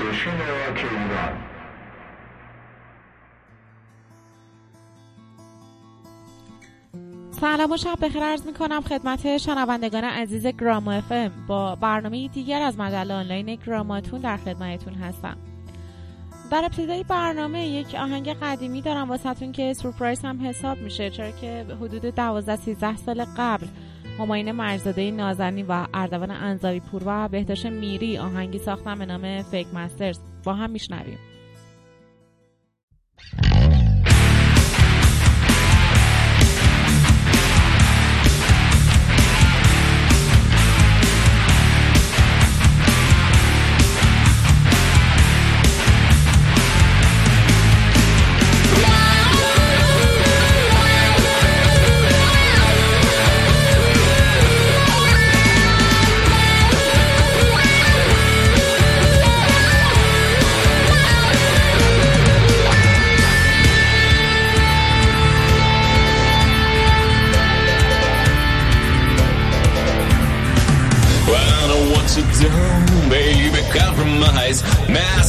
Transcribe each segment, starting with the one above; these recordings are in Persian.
استیشن راک ایران سلام و شب بخیر. عرض می کنم خدمت شنوندگان عزیز گراما اف با برنامه دیگر از مجله آنلاین گراماتون در خدمتتون هستم. در ابتدای برنامه یک آهنگ قدیمی دارم واسهتون که سورپرایز هم حساب میشه چرا که حدود 12 13 سال قبل هماین مرزاده نازنی و اردوان انزاری پور و بهداشت میری آهنگی ساختن به نام فیک مسترز با هم میشنویم.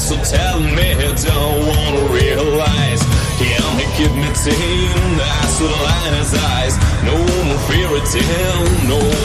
So tell me he don't wanna realize He only keep me teen, that's the line in his eyes. No more fear at him, no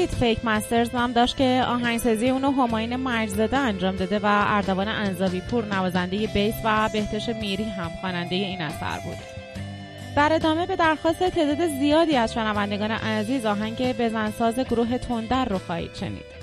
شنیدید فیک مسترز نام داشت که آهنگسازی اونو هماین مرزاده انجام داده و اردوان انزاوی پور نوازنده بیس و بهتش میری هم خواننده این اثر بود. در ادامه به درخواست تعداد زیادی از شنوندگان عزیز آهنگ بزنساز گروه تندر رو خواهید شنید.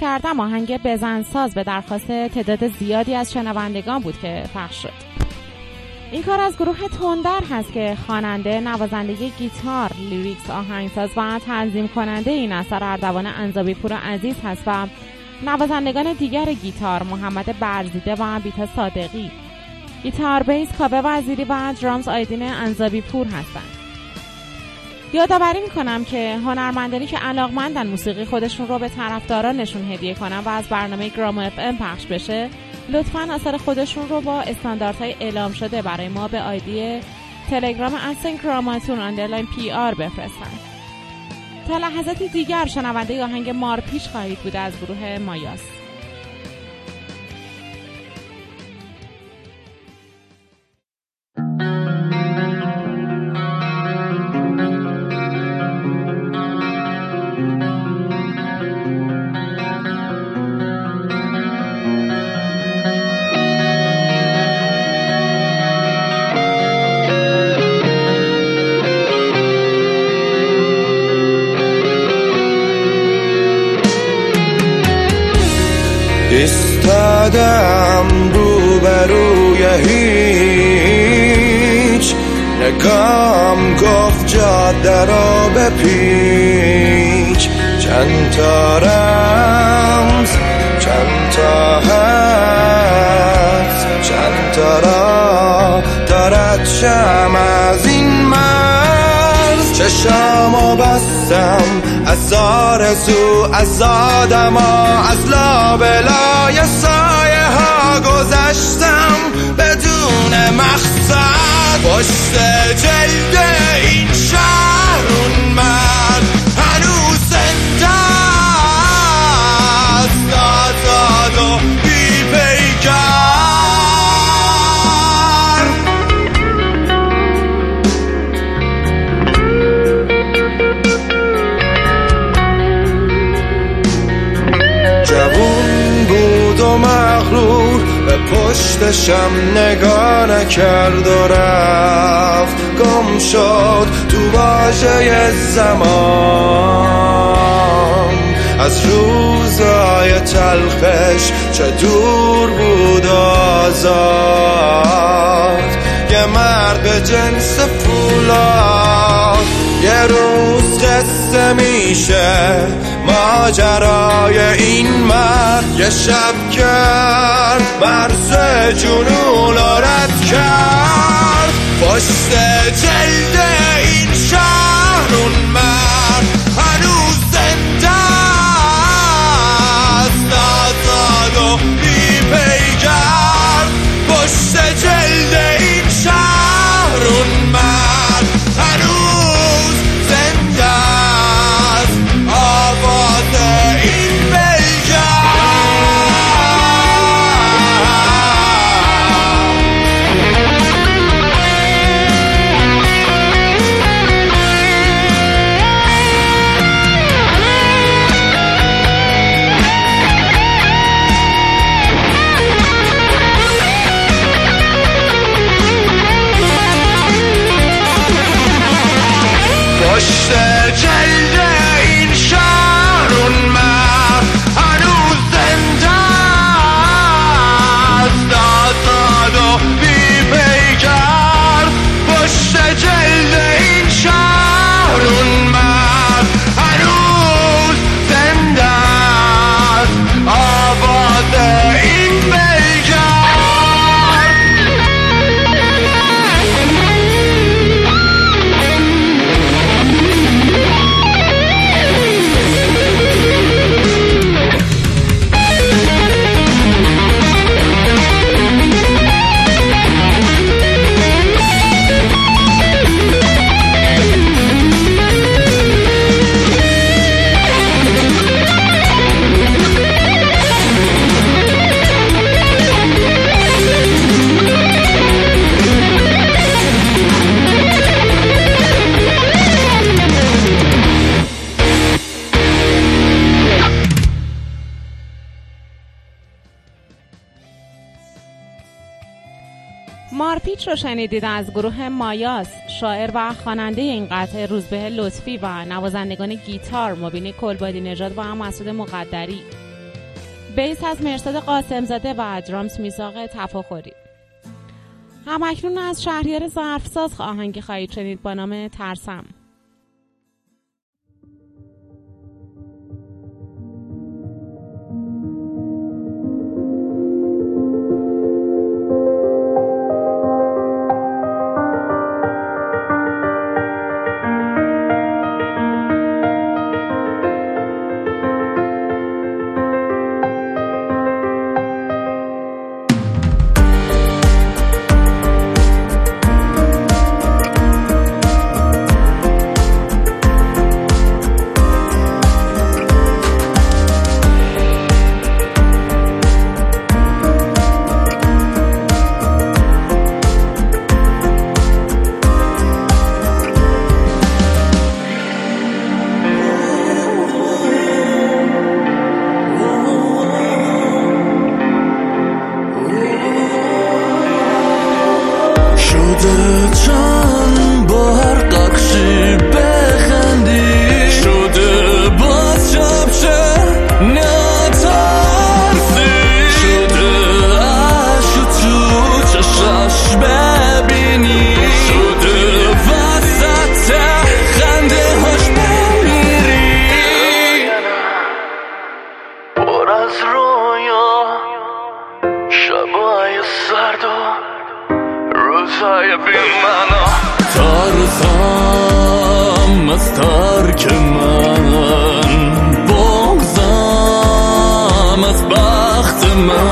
کردم آهنگ بزن ساز به درخواست تعداد زیادی از شنوندگان بود که پخش شد. این کار از گروه تندر هست که خواننده نوازنده گیتار lyrics آهنگساز و تنظیم کننده این اثر اردوان انزابی پور عزیز هست و نوازندگان دیگر گیتار محمد برزیده و بیتا صادقی. گیتار bass کاوه وزیری و drums آیدین انزابی پور هستند. یادآوری می‌کنم که هنرمندانی که علاقمندن موسیقی خودشون رو به طرفدارانشون هدیه کنن و از برنامه گرام FM پخش بشه لطفا اثر خودشون رو با استانداردهای اعلام شده برای ما به ID تلگرام at sign گراماتون underline PR بفرستن. تا لحظاتی دیگر شنونده آهنگ مارپیچ خواهید بود از گروه مایاس. ایستادم روبروی هیچ. نگام گفت جاده را بپیچ چند تا رمز چند تا هست چند تا را دارد شم از این چشم و بستم. از آرزو از آدم از لابلای سایه ها گذشتم. بدون مقصد پشت جلد این شهر اون پشتشم نگاه نکرد و رفت. گم شد تو واژه زمان. از روزای تلخش چه دور بود آزاد. یه مرد جنس پولاد روز قصه میشه. ماجرای این مرد یه شب کرد مرز جنون رد کرد. پشت جلد شنیدید از گروه مایاس شاعر و خواننده این قطعه روزبه لطفی و نوازندگان گیتار مبین کلبادی نژاد و مسعود مقدری. بیس از مرسد قاسمزاده و درامز میساق تفاخری همکنون از شهریار ظرفساز آهنگی خواهید شنید با نام ترسم. my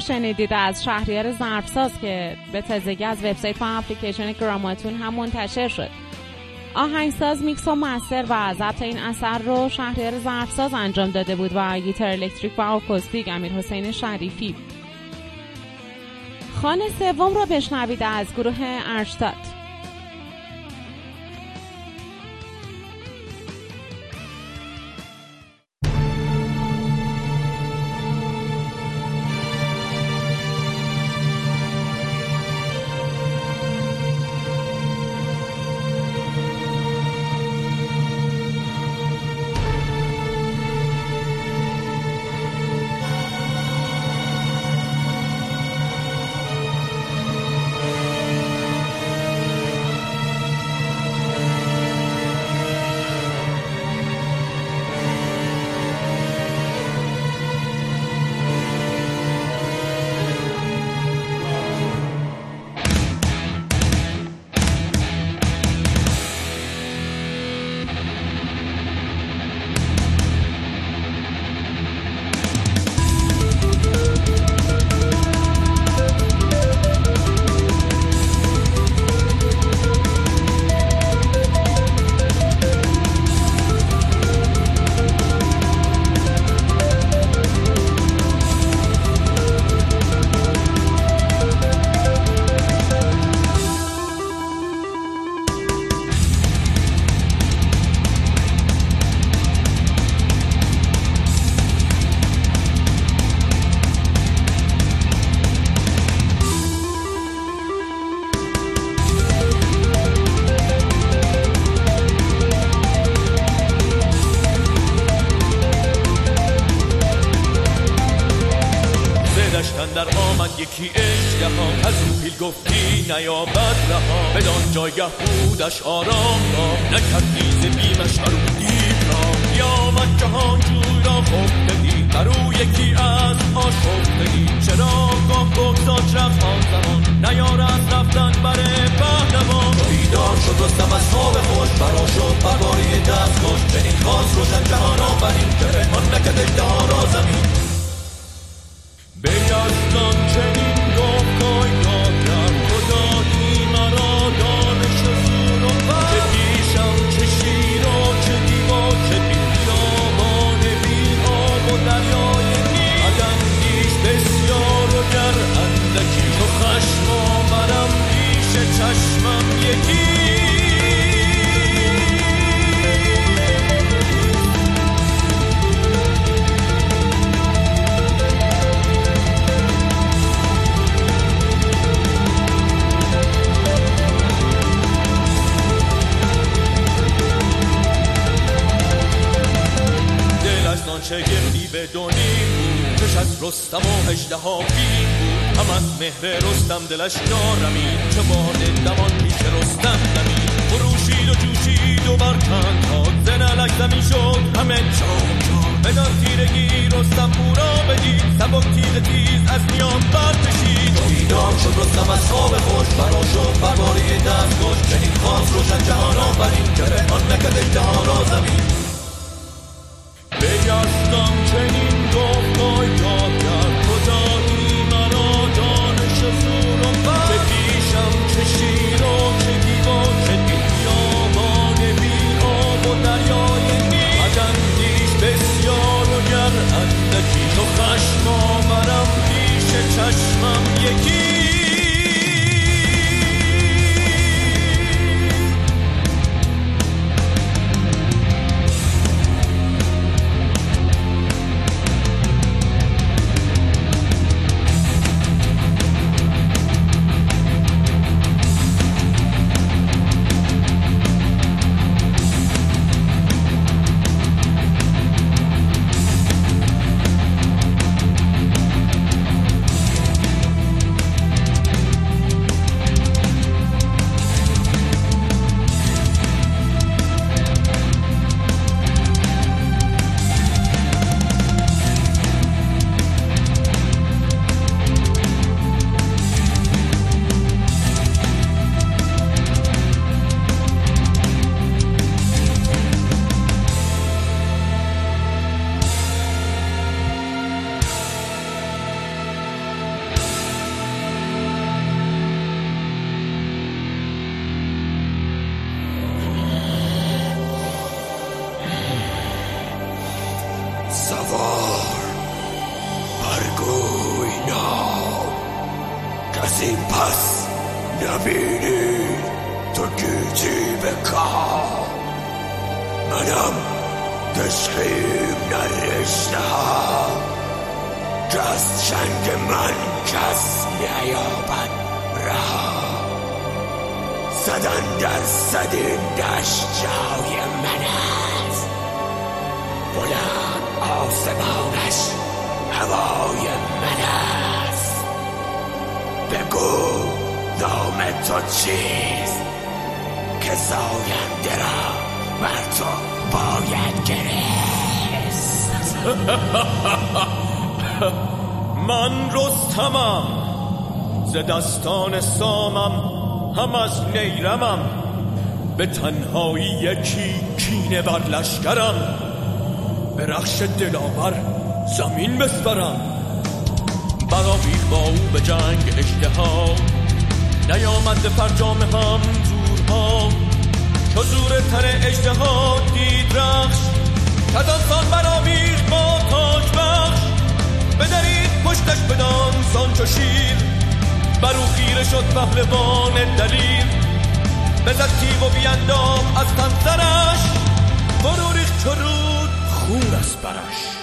شنیدید از شهریار ظرفساز که به تازگی از وبسایت و اپلیکیشن گراماتون هم منتشر شد. آهنگساز میکس و master و ضبط این اثر رو شهریار ظرفساز انجام داده بود و گیتار الکتریک و آکوستیک امیر حسین شریفی. خانه سوم رو بشنوید از گروه ارشتاد daş on. de la من رستمم ز دستان سامم هم از نیرمم به تنهایی یکی کینه بر لشکرم به رخش دلاور زمین بسپرم برا بیخ با او به جنگ اشتها نیامد به فرجام هم زورها چو زور تر اشتها دید رخش کدان سان کشید بر او خیره شد پهلوان دلیل بزد تیب و بیاندام از تنسرش برو ریخت چو رود از برش.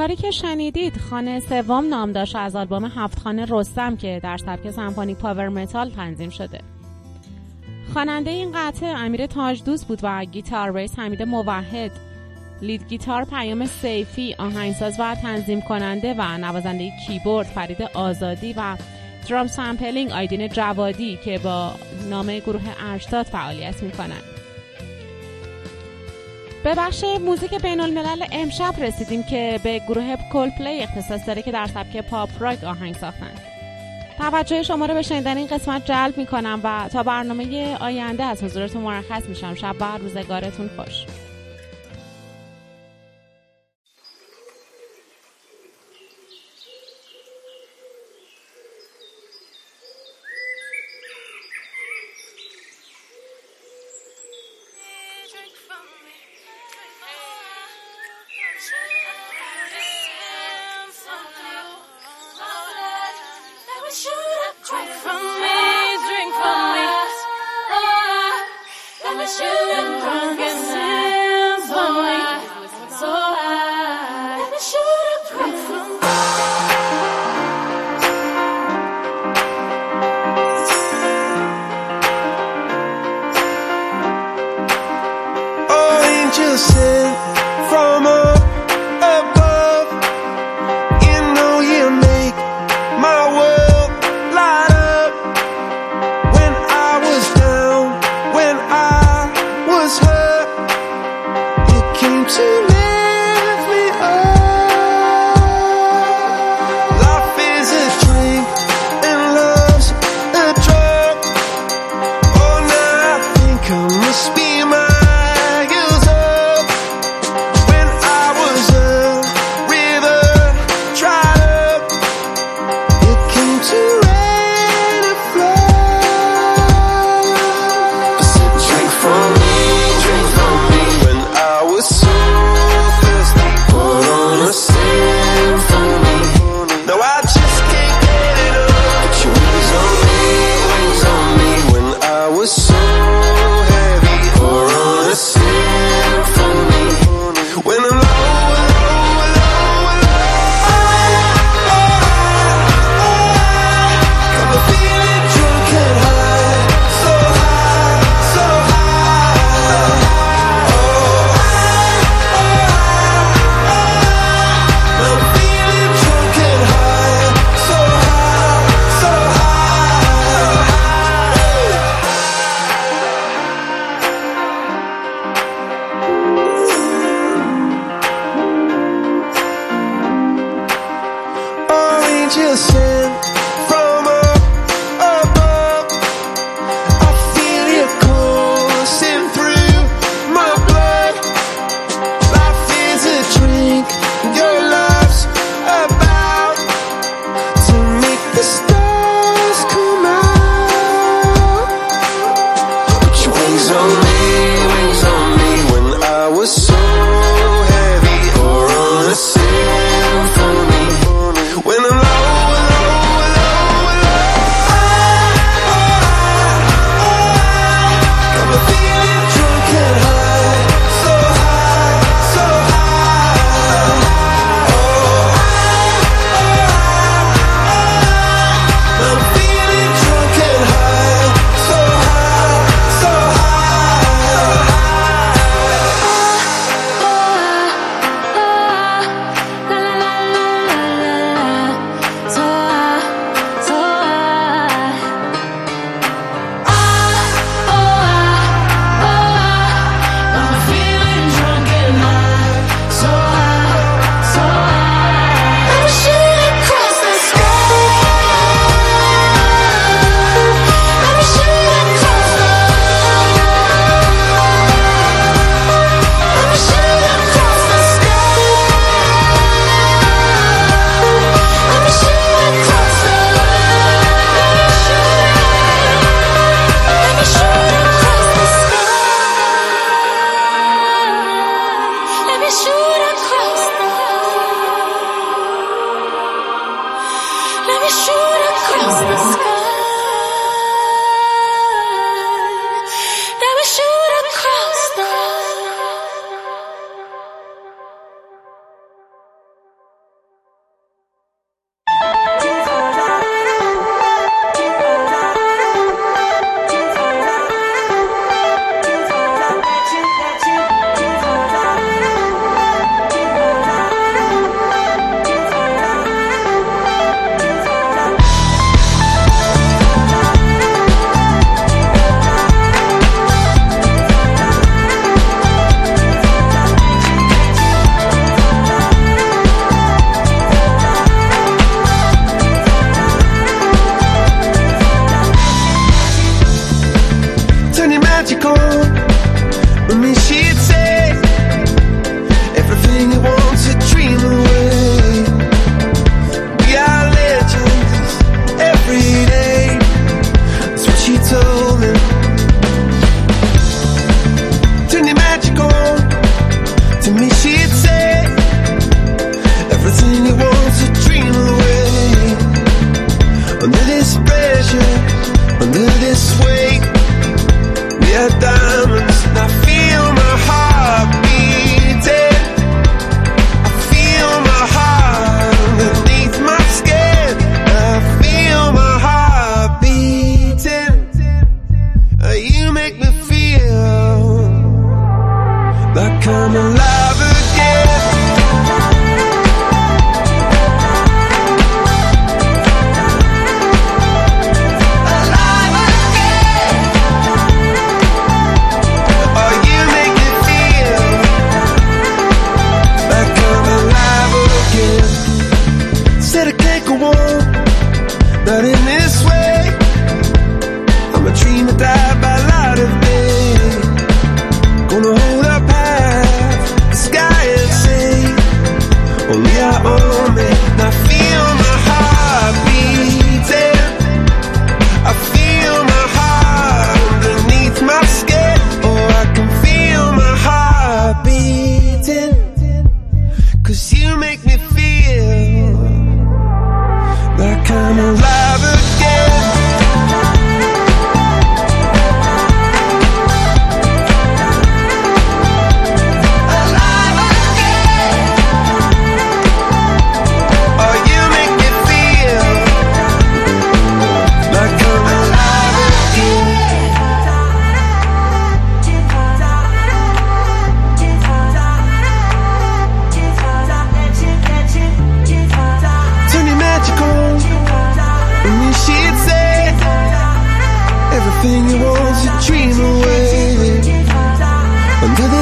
کاری که شنیدید خانه سوم نام داشت از آلبوم هفت خانه رستم که در سبک symphonic power metal تنظیم شده. خواننده این قطعه امیر تاج دوست بود و گیتار bass حمید موحد. lead guitar پیام سیفی آهنگساز و تنظیم کننده و نوازنده کیبورد فرید آزادی و drum sampling آیدین جوادی که با نام گروه ارشتاد فعالیت می‌کنند. به بخش موزیک بین الملل امشب رسیدیم که به گروه کول پلی اختصاص داره که در سبک پاپ راک آهنگ ساختند توجه شما رو به شنیدن این قسمت جلب می کنم و تا برنامه آینده از حضورتون مرخص میشم. شب و روزگارتون خوش.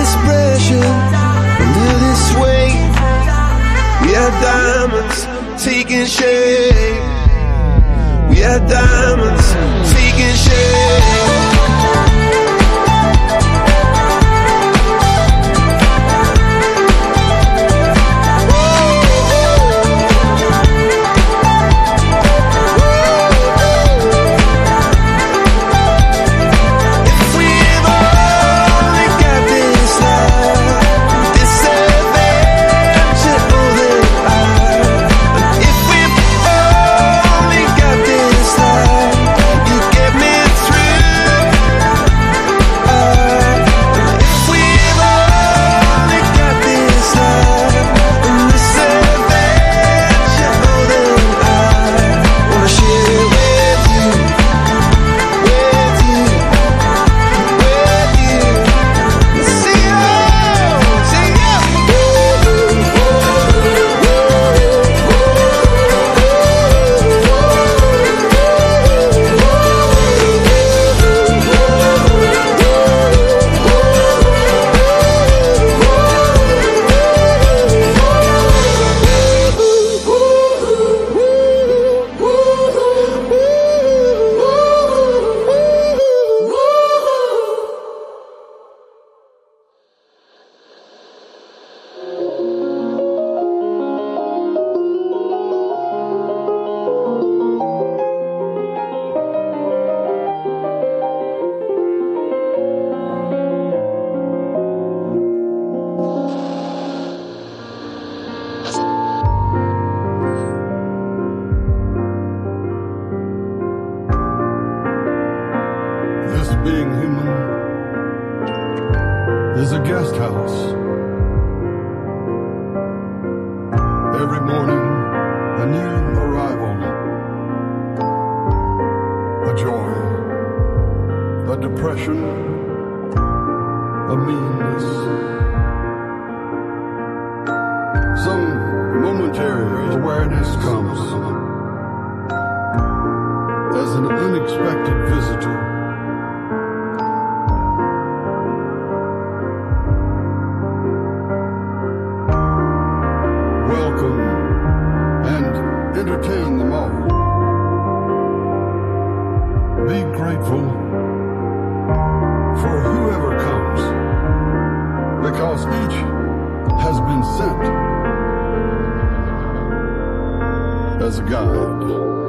this pressure, under this weight. We are diamonds taking shape. We are diamonds taking shape. because each has been sent as a guide.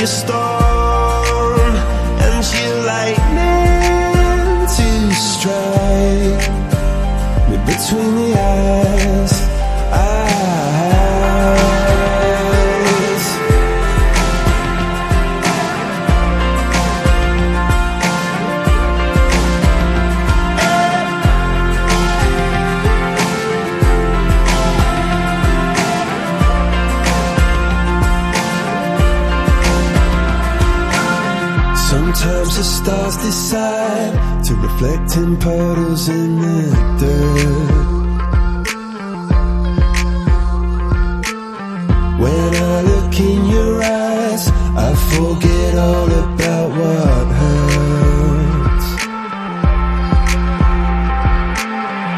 you star. Decide to reflect in puddles in the dirt. When I look in your eyes, I forget all about what hurts.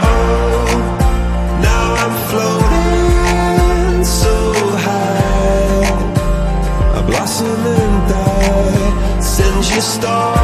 Oh, now I'm floating so high. I blossom and die. Send you star